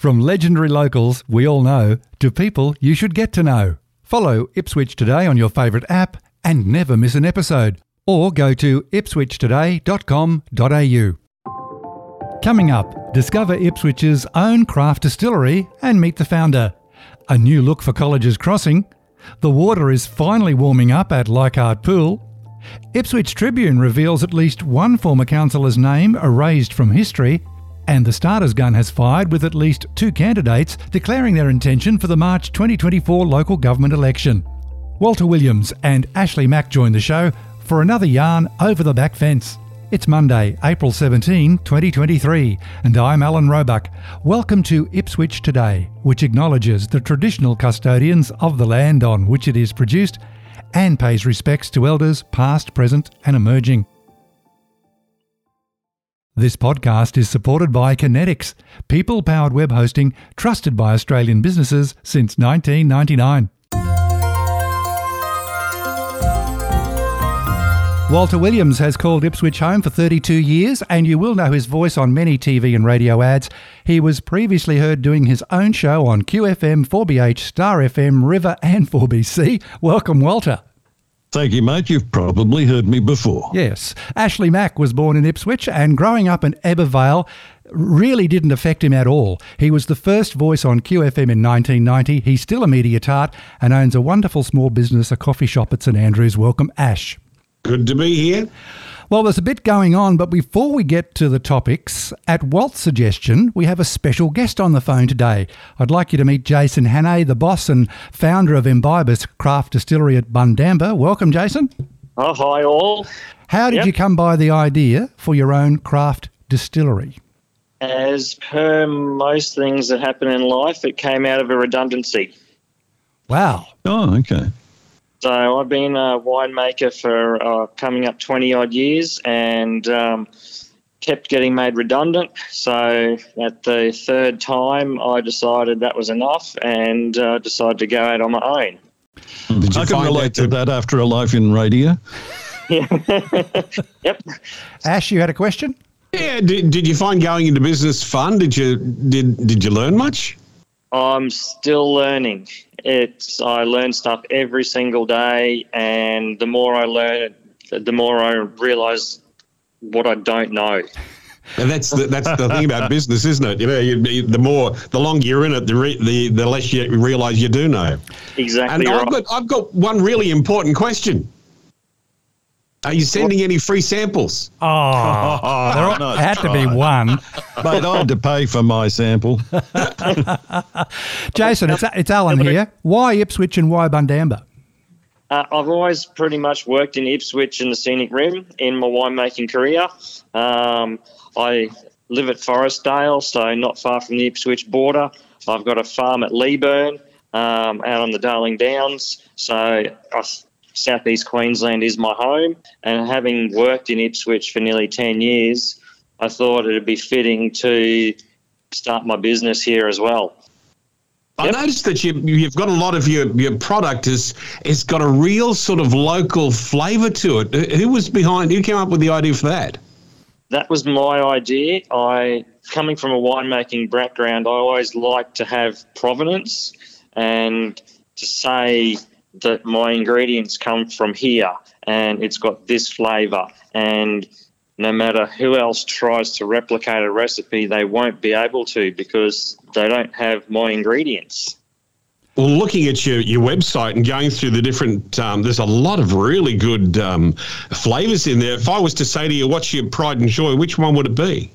From legendary locals we all know to people you should get to know. Follow Ipswich Today on your favourite app and never miss an episode. Or go to ipswichtoday.com.au. Coming up, discover Ipswich's own craft distillery and meet the founder. A new look for Colleges Crossing. The water is finally warming up at Leichhardt Pool. Ipswich Tribune reveals at least one former councillor's name erased from history and the starter's gun has fired with at least two candidates declaring their intention for the March 2024 local government election. Walter Williams and Ashleigh Mac join the show for another yarn over the back fence. It's Monday, April 17, 2023, and I'm Alan Roebuck. Welcome to Ipswich Today, which acknowledges the traditional custodians of the land on which it is produced and pays respects to elders past, present, and emerging. This podcast is supported by Conetix, people powered web hosting trusted by Australian businesses since 1999. Walter Williams has called Ipswich home for 32 years, and you will know his voice on many TV and radio ads. He was previously heard doing his own show on QFM, 4BH, Star FM, River, and 4BC. Welcome, Walter. Thank you, mate. You've probably heard me before. Yes. Ashleigh Mac was born in Ipswich and growing up in Ebbw Vale really didn't affect him at all. He was the first voice on QFM in 1990. He's still a media tart and owns a wonderful small business, a coffee shop at St Andrews. Welcome, Ash. Good to be here. Well, there's a bit going on, but before we get to the topics, at Walt's suggestion, we have a special guest on the phone today. I'd like you to meet Jason Hannay, the boss and founder of Imbibis Craft Distillery at Bundamba. Welcome, Jason. Oh, hi, all. How did yep. you come by the idea for your own craft distillery? As per most things that happen in life, it came out of a redundancy. Wow. Oh, okay. So I've been a winemaker for uh, coming up 20 odd years and um, kept getting made redundant. So at the third time, I decided that was enough and uh, decided to go out on my own. Did you I can relate to that after a life in radio. Yeah. yep. Ash, you had a question? Yeah. Did, did you find going into business fun? Did you did did you learn much? I'm still learning. It's I learn stuff every single day, and the more I learn, the more I realize what I don't know. And that's the, that's the thing about business, isn't it? You know, you, the more, the longer you're in it, the re, the, the less you realise you do know. Exactly. And right. I've got I've got one really important question. Are you sending any free samples? Oh, there no, had to be one. Mate, I had to pay for my sample. Jason, it's, it's Alan here. Why Ipswich and why Bundamba? Uh, I've always pretty much worked in Ipswich and the Scenic Rim in my winemaking career. Um, I live at Forestdale, so not far from the Ipswich border. I've got a farm at Leyburn um, out on the Darling Downs. So I southeast Queensland is my home, and having worked in Ipswich for nearly 10 years, I thought it'd be fitting to start my business here as well. I yep. noticed that you, you've got a lot of your, your product is it's got a real sort of local flavour to it. Who was behind? Who came up with the idea for that? That was my idea. I, coming from a winemaking background, I always like to have provenance and to say that my ingredients come from here and it's got this flavor and no matter who else tries to replicate a recipe they won't be able to because they don't have my ingredients well, looking at your, your website and going through the different, um, there's a lot of really good um, flavors in there. If I was to say to you, what's your pride and joy, which one would it be?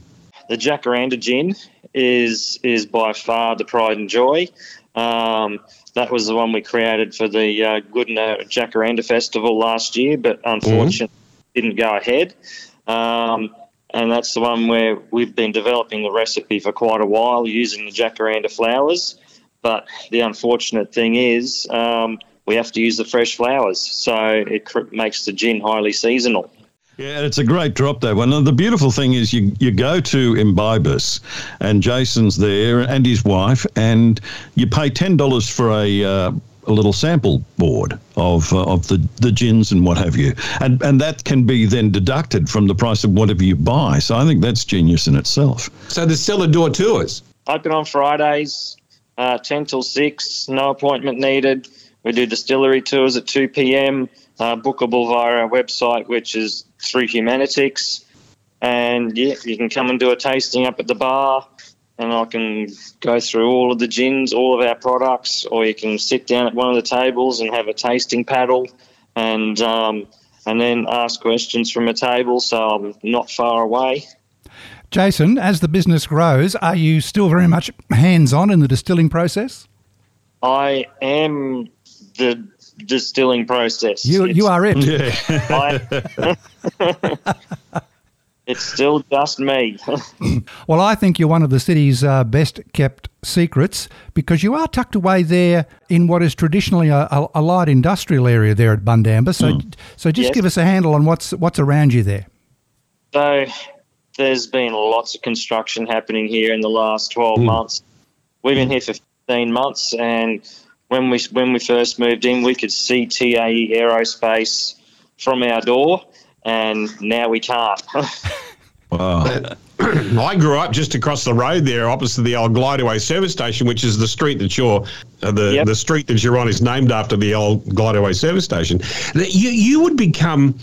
The Jacaranda gin is is by far the pride and joy. Um, that was the one we created for the uh, Goodna Jacaranda Festival last year, but unfortunately mm-hmm. didn't go ahead. Um, and that's the one where we've been developing the recipe for quite a while using the jacaranda flowers. But the unfortunate thing is, um, we have to use the fresh flowers, so it cr- makes the gin highly seasonal. Yeah, it's a great drop that one. And the beautiful thing is you, you go to Imbibis and Jason's there and his wife and you pay $10 for a, uh, a little sample board of uh, of the, the gins and what have you. And and that can be then deducted from the price of whatever you buy. So I think that's genius in itself. So the cellar door tours. open on Fridays, uh, 10 till 6, no appointment needed. We do distillery tours at 2 p.m., uh, bookable via our website, which is through Humanitix. And yeah, you can come and do a tasting up at the bar, and I can go through all of the gins, all of our products, or you can sit down at one of the tables and have a tasting paddle, and um, and then ask questions from a table. So I'm not far away. Jason, as the business grows, are you still very much hands on in the distilling process? I am the distilling process. You, It's- you are it. Yeah. I- it's still just me. Well, I think you're one of the city's uh, best kept secrets because you are tucked away there in what is traditionally a, a, a light industrial area there at Bundamba. So, so just Yes. give us a handle on what's what's around you there. so there's been lots of construction happening here in the last 12 months. We've been here for 15 months, and when we when we first moved in, we could see TAE Aerospace from our door, and now we can't. Wow. I grew up just across the road there, opposite the old Glideway service station, which is the street that you're uh, the Yep. the street that you're on is named after the old Glideway service station. You you would become.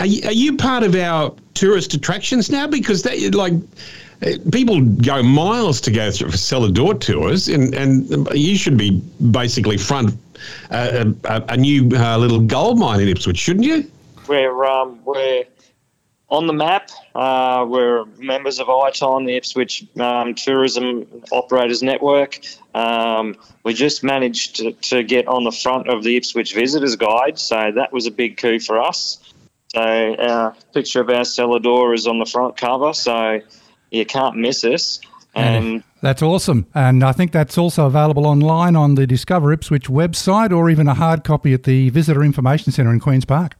Are you, are you part of our tourist attractions now? Because they like. People go miles to go through cellar door tours, and, and you should be basically front uh, a, a new uh, little gold mine in Ipswich, shouldn't you? we're um, we're on the map. Uh, we're members of ITON, the Ipswich um, Tourism Operators Network. Um, we just managed to, to get on the front of the Ipswich Visitors Guide, so that was a big coup for us. So our picture of our cellar door is on the front cover, so you can't miss us. And That's awesome. And I think that's also available online on the Discover Ipswich website or even a hard copy at the Visitor Information Centre in Queen's Park.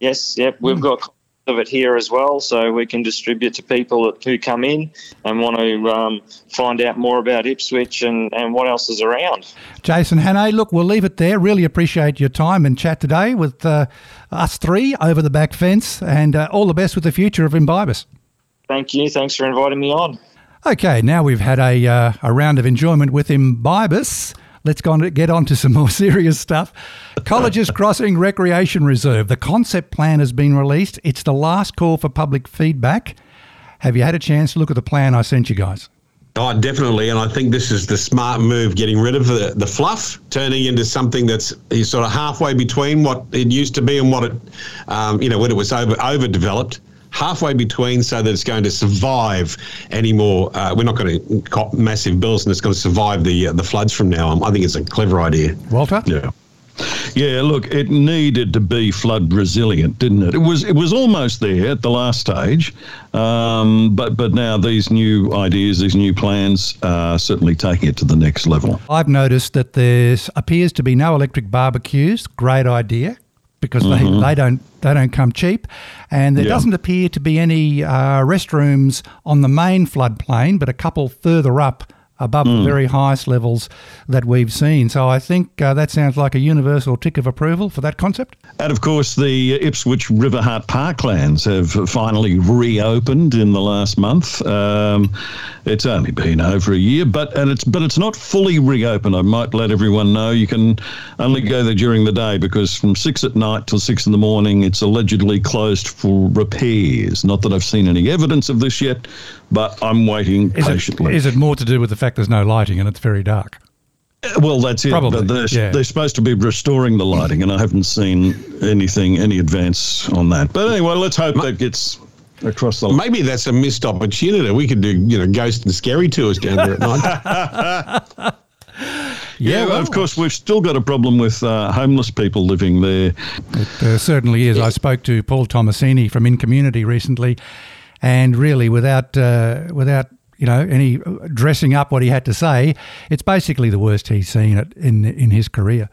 Yes, yep, we've got copies of it here as well, so we can distribute to people who come in and want to um, find out more about Ipswich and, and what else is around. Jason Hannay, look, we'll leave it there. Really appreciate your time and chat today with uh, us three over the back fence and uh, all the best with the future of Imbibis. Thank you. Thanks for inviting me on. Okay, now we've had a, uh, a round of enjoyment with Imbibis. Let's go on to get on to some more serious stuff. Colleges Crossing Recreation Reserve. The concept plan has been released. It's the last call for public feedback. Have you had a chance to look at the plan I sent you guys? Oh, definitely. And I think this is the smart move, getting rid of the, the fluff, turning into something that's sort of halfway between what it used to be and what it, um, you know, when it was over overdeveloped. Halfway between, so that it's going to survive any more. Uh, we're not going to cop massive bills, and it's going to survive the uh, the floods from now on. I think it's a clever idea. Walter? Yeah. Yeah, look, it needed to be flood resilient, didn't it? It was it was almost there at the last stage, um, but but now these new ideas, these new plans, are certainly taking it to the next level. I've noticed that there appears to be no electric barbecues. Great idea, because they, they don't they don't come cheap, and there Yeah. doesn't appear to be any uh, restrooms on the main floodplain, but a couple further up above the very highest levels that we've seen. So I think uh, that sounds like a universal tick of approval for that concept. And of course, the Ipswich Riverheart Parklands have finally reopened in the last month. Um, it's only been over a year, but and it's but it's not fully reopened. I might let everyone know you can only go there during the day because from six at night till six in the morning, it's allegedly closed for repairs. Not that I've seen any evidence of this yet, but I'm waiting Is patiently. is it more to do with the fact there's no lighting and it's very dark? Well, that's it. Probably, But they're, yeah. they're supposed to be restoring the lighting, and I haven't seen anything, any advance on that. But anyway, let's hope that gets across the. Maybe that's a missed opportunity. We could do, you know, ghost and scary tours down there at night. Yeah, well, of course, we've still got a problem with uh, homeless people living there. It uh, certainly is. I spoke to Paul Tomasini from In Community recently, and really, without uh, without you know any dressing up what he had to say, it's basically the worst he's seen it in in his career.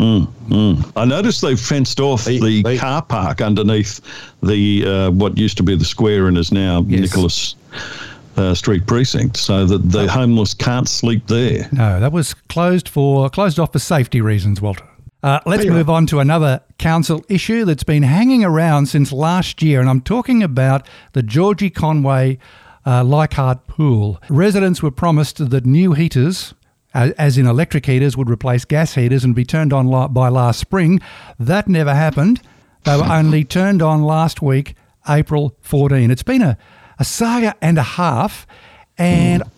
I noticed they've fenced off They- the they- car park underneath the uh, what used to be the square and is now Yes. Nicholas uh, Street precinct, so that Oh. the homeless can't sleep there. No, that was closed for closed off for safety reasons, Walter. Uh, let's Anyway. move on to another council issue that's been hanging around since last year, and I'm talking about the Georgie Conway uh, Leichhardt Pool. Residents were promised that new heaters, as in electric heaters, would replace gas heaters and be turned on by last spring. That never happened. They were only turned on last week, April 14. It's been a, a saga and a half, and mm.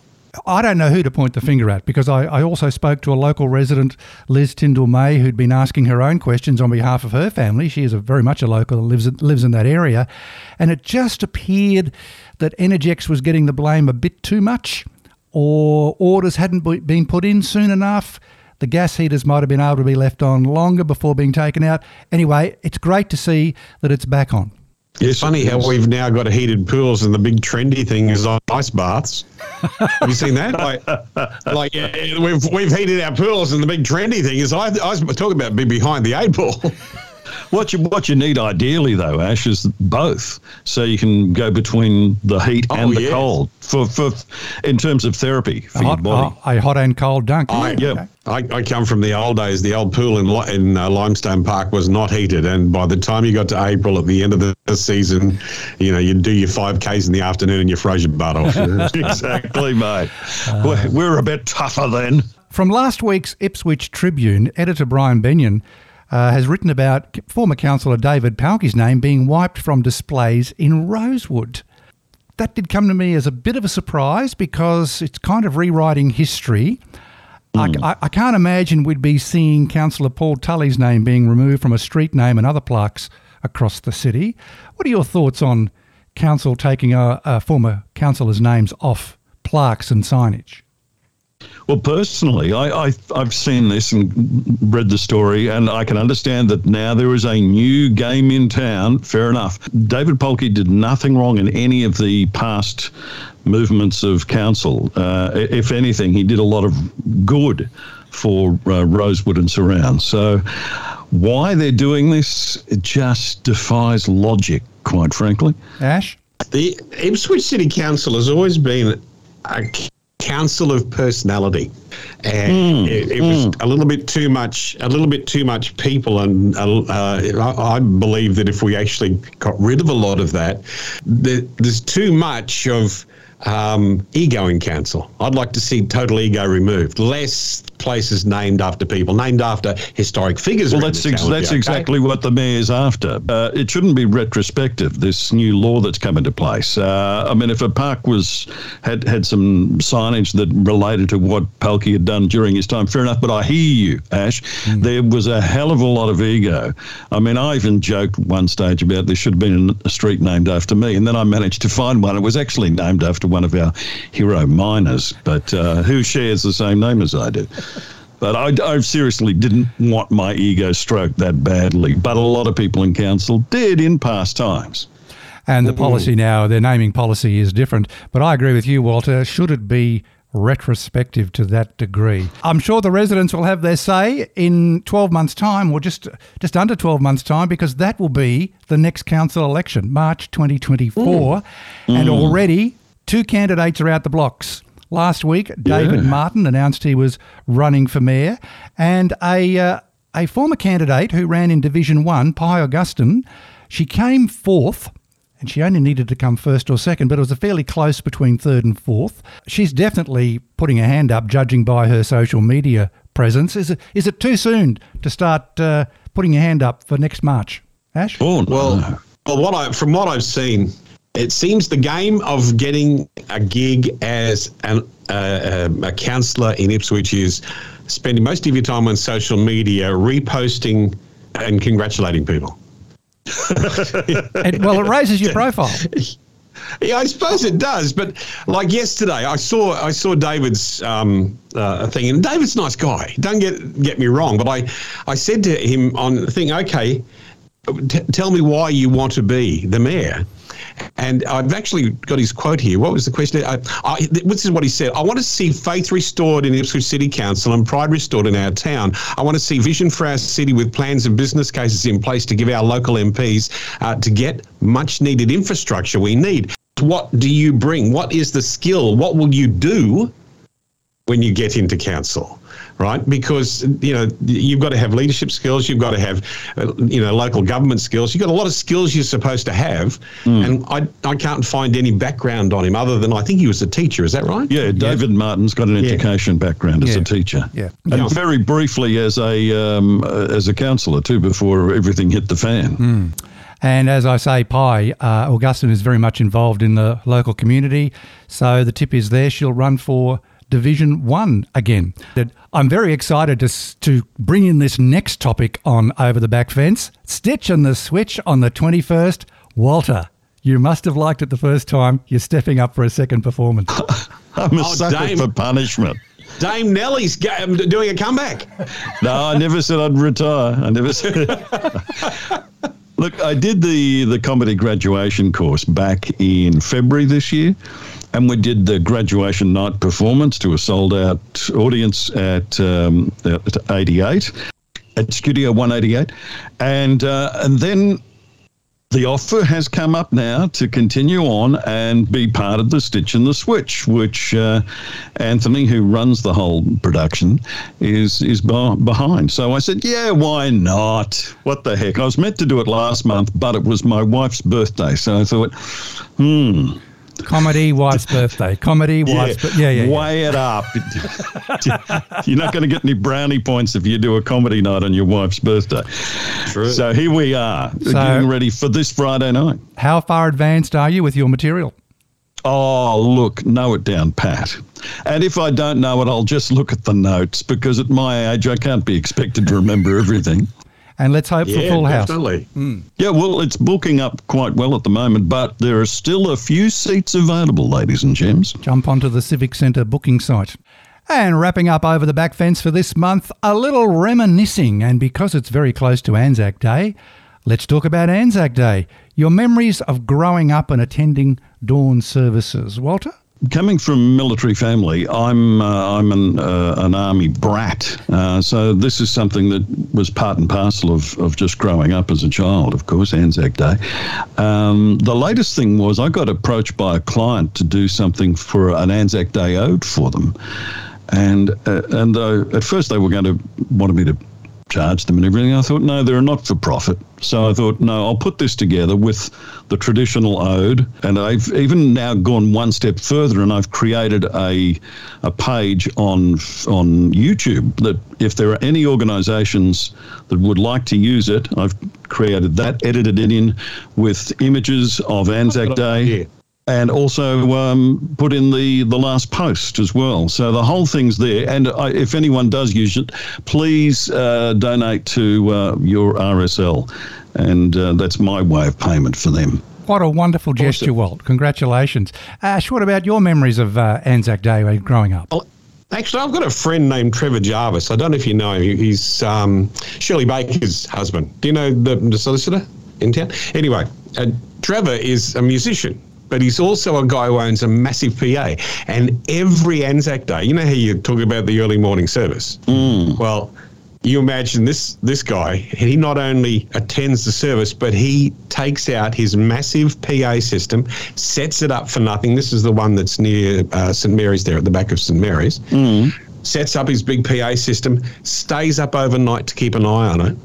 I don't know who to point the finger at because I, I also spoke to a local resident, Liz Tyndall May, who'd been asking her own questions on behalf of her family. She is a, very much a local lives, lives in that area. And it just appeared that Energex was getting the blame a bit too much, or orders hadn't been put in soon enough. The gas heaters might have been able to be left on longer before being taken out. Anyway, it's great to see that it's back on. It's funny how we've now got heated pools, and the big trendy thing is ice baths. Have you seen that? Like, like yeah, we've we've heated our pools, and the big trendy thing is I, I was talking about being behind the eight ball. What you what you need ideally though, Ash, is both, so you can go between the heat oh, and the yeah. cold for, for in terms of therapy for hot, your body. a hot and cold dunk. I, yeah, okay. I, I, come from the old days. The old pool in in uh, Limestone Park was not heated, and by the time you got to April at the end of the season, you know you'd do your five k's in the afternoon and you froze your butt off. exactly, mate. Uh, we're, we're a bit tougher then. From last week's Ipswich Tribune, editor Brian Benyon uh, has written about former councillor David Pahlke's name being wiped from displays in Rosewood. That did come to me as a bit of a surprise because it's kind of rewriting history. Mm. I, I, can't imagine we'd be seeing Councillor Paul Tully's name being removed from a street name and other plaques across the city. What are your thoughts on council taking a, a former councillor's names off plaques and signage? Well, personally, I, I, have seen this and read the story, and I can understand that now there is a new game in town. Fair enough. David Pahlke did nothing wrong in any of the past movements of council. Uh, if anything, he did a lot of good for uh, Rosewood and surround. So, why they're doing this it just defies logic, quite frankly. Ash? The Ipswich City Council has always been a council of personality, and mm, it, it mm. was a little bit too much, a little bit too much people. And uh, I, I, believe that if we actually got rid of a lot of that, there, there's too much of um, ego in council. I'd like to see total ego removed. Less places named after people, named after historic figures. Well, that's ex- that's okay? exactly what the mayor's after. Uh, it shouldn't be retrospective. This new law that's come into place. Uh, I mean, if a park was had had some signage that related to what Pahlke had done during his time, fair enough. But I hear you, Ash. Mm. There was a hell of a lot of ego. I mean, I even joked one stage about there should have been a street named after me, and then I managed to find one. It was actually named after one of our hero miners, but uh, who shares the same name as I do. But I, I, seriously didn't want my ego stroked that badly. But a lot of people in council did in past times. And the policy now, their naming policy is different. But I agree with you, Walter. Should it be retrospective to that degree? I'm sure the residents will have their say in 12 months' time, or just just under 12 months' time, because that will be the next council election, March 2024. Mm. And mm. already two candidates are out the blocks. Last week, David yeah. Martin announced he was running for mayor, and a uh, a former candidate who ran in Division One, Pye Augustine, she came fourth. And she only needed to come first or second, but it was a fairly close between third and fourth. She's definitely putting her hand up, judging by her social media presence. Is it is it too soon to start uh, putting your hand up for next March, Ash? Oh, no. well, well, what I from what I've seen, it seems the game of getting a gig as an, uh, a counsellor in Ipswich is spending most of your time on social media reposting and congratulating people. it, well, it raises your profile. Yeah, I suppose it does. But like yesterday, I saw I saw David's um, uh, thing, and David's a nice guy. Don't get get me wrong, but I I said to him on the thing, okay, t- tell me why you want to be the mayor. And I've actually got his quote here. What was the question? I, I, this is what he said. I want to see faith restored in Ipswich City Council and pride restored in our town. I want to see vision for our city with plans and business cases in place to give our local MPs uh, to get much needed infrastructure we need. What do you bring? What is the skill? What will you do when you get into council right? Because you know you've got to have leadership skills, you've got to have uh, you know local government skills. You've got a lot of skills you're supposed to have, mm. and I I can't find any background on him other than I think he was a teacher. Is that right? Yeah, David yeah. Martin's got an education yeah. background as yeah. a teacher. Yeah, and very briefly as a um, uh, as a councillor too before everything hit the fan. Mm. And as I say, Pye, uh, Augustine is very much involved in the local community. So the tip is there. She'll run for Division 1 again. I'm very excited to, to bring in this next topic on Over the Back Fence Stitch and the Switch on the 21st. Walter, you must have liked it the first time. You're stepping up for a second performance. I'm a oh, sucker Dame, for punishment. Dame Nellie's um, doing a comeback. No, I never said I'd retire. I never said. it. Look, I did the the comedy graduation course back in February this year, and we did the graduation night performance to a sold out audience at, um, at 88 at Studio 188, and uh, and then the offer has come up now to continue on and be part of the Stitch and the Switch, which uh, Anthony, who runs the whole production, is is behind. So I said, "Yeah, why not? What the heck?" I was meant to do it last month, but it was my wife's birthday, so I thought, hmm. Comedy, wife's birthday. Comedy, wife's birthday. Yeah, yeah, Weigh it up. You're not going to get any brownie points if you do a comedy night on your wife's birthday. True. So here we are, so, getting ready for this Friday night. How far advanced are you with your material? Oh, look, know it down pat. And if I don't know it, I'll just look at the notes because at my age, I can't be expected to remember everything and let's hope yeah, for full definitely. house. Mm. Yeah, well, it's booking up quite well at the moment, but there are still a few seats available, ladies and gents. Jump onto the Civic Centre booking site. And wrapping up over the back fence for this month, a little reminiscing, and because it's very close to Anzac Day, let's talk about Anzac Day. Your memories of growing up and attending dawn services, Walter? Coming from military family, I'm uh, I'm an, uh, an army brat, uh, so this is something that was part and parcel of, of just growing up as a child. Of course, Anzac Day. Um, the latest thing was I got approached by a client to do something for an Anzac Day ode for them, and uh, and at first they were going to wanted me to charge them and everything. I thought, no, they're a not for profit. So I thought, no, I'll put this together with the traditional ode. And I've even now gone one step further and I've created a, a page on, on YouTube that if there are any organizations that would like to use it, I've created that, edited it in with images of Anzac Day and also um, put in the, the last post as well. So the whole thing's there. And I, if anyone does use it, please uh, donate to uh, your RSL. And uh, that's my way of payment for them. What a wonderful gesture, awesome. Walt. Congratulations. Ash, what about your memories of uh, Anzac Day growing up? Well, Actually, I've got a friend named Trevor Jarvis. I don't know if you know him. He's um, Shirley Baker's husband. Do you know the, the solicitor in town? Anyway, uh, Trevor is a musician but he's also a guy who owns a massive PA. And every Anzac Day, you know how you talk about the early morning service? Mm. Well, you imagine this this guy he not only attends the service but he takes out his massive pa system sets it up for nothing this is the one that's near uh, st mary's there at the back of st mary's mm. sets up his big pa system stays up overnight to keep an eye on it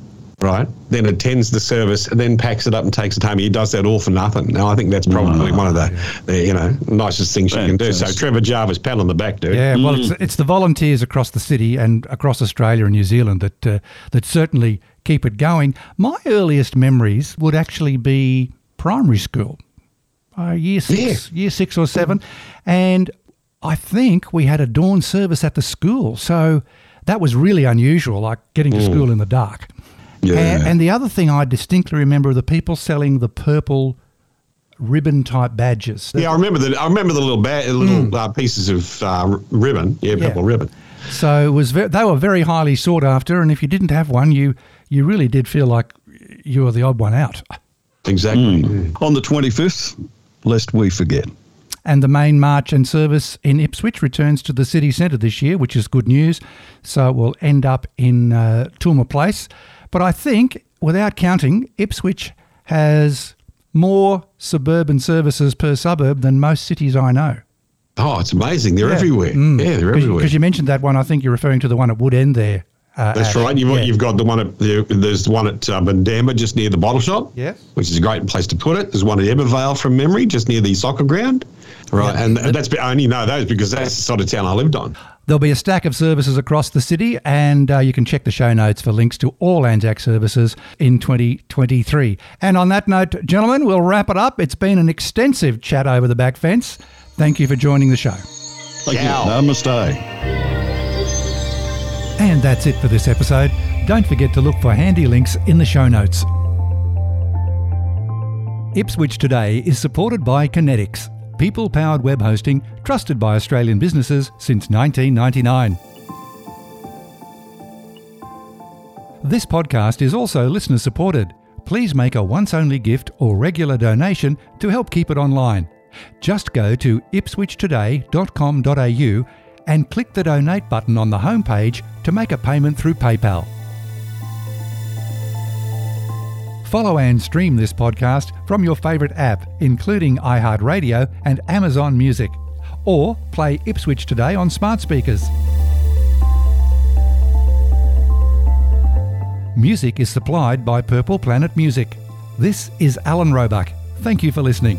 right? Then attends the service, and then packs it up and takes it home. He does that all for nothing. Now, I think that's probably oh, one of the, yeah. the, you know nicest things you can do. So Trevor Jarvis, pat on the back, dude. Yeah, well, mm. it's, it's the volunteers across the city and across Australia and New Zealand that uh, that certainly keep it going. My earliest memories would actually be primary school, uh, year six, yeah. year six or seven, and I think we had a dawn service at the school. So that was really unusual, like getting to mm. school in the dark. Yeah. And, and, the other thing I distinctly remember are the people selling the purple ribbon type badges. Yeah, I remember the I remember the little ba- little mm. uh, pieces of uh, ribbon. Yeah, purple yeah. ribbon. So it was ve- they were very highly sought after, and if you didn't have one, you you really did feel like you were the odd one out. Exactly. Mm. On the twenty fifth, lest we forget. And the main march and service in Ipswich returns to the city centre this year, which is good news. So it will end up in uh, Tulmur Place. But I think, without counting, Ipswich has more suburban services per suburb than most cities I know. Oh, it's amazing. They're Yeah. everywhere. Mm. Yeah, they're Because everywhere. Because you mentioned that one. I think you're referring to the one at Woodend there. Uh, That's Ash. right. You've, Yeah. you've got the one at the, there's one at uh, Bundamba just near the bottle shop. Yes. Which is a great place to put it. There's one at Ebbw Vale from memory, just near the soccer ground. Right, Yeah. and that's I only know those because that's the sort of town I lived on. There'll be a stack of services across the city, and uh, you can check the show notes for links to all Anzac services in 2023. And on that note, gentlemen, we'll wrap it up. It's been an extensive chat over the back fence. Thank you for joining the show. Thank Ciao. you. Namaste. And that's it for this episode. Don't forget to look for handy links in the show notes. Ipswich Today is supported by Conetix, people powered web hosting trusted by Australian businesses since 1999. This podcast is also listener supported. Please make a once only gift or regular donation to help keep it online. Just go to ipswichtoday.com.au and click the donate button on the homepage to make a payment through PayPal. Follow and stream this podcast from your favourite app, including iHeartRadio and Amazon Music, or play Ipswich Today on smart speakers. Music is supplied by Purple Planet Music. This is Alan Roebuck. Thank you for listening.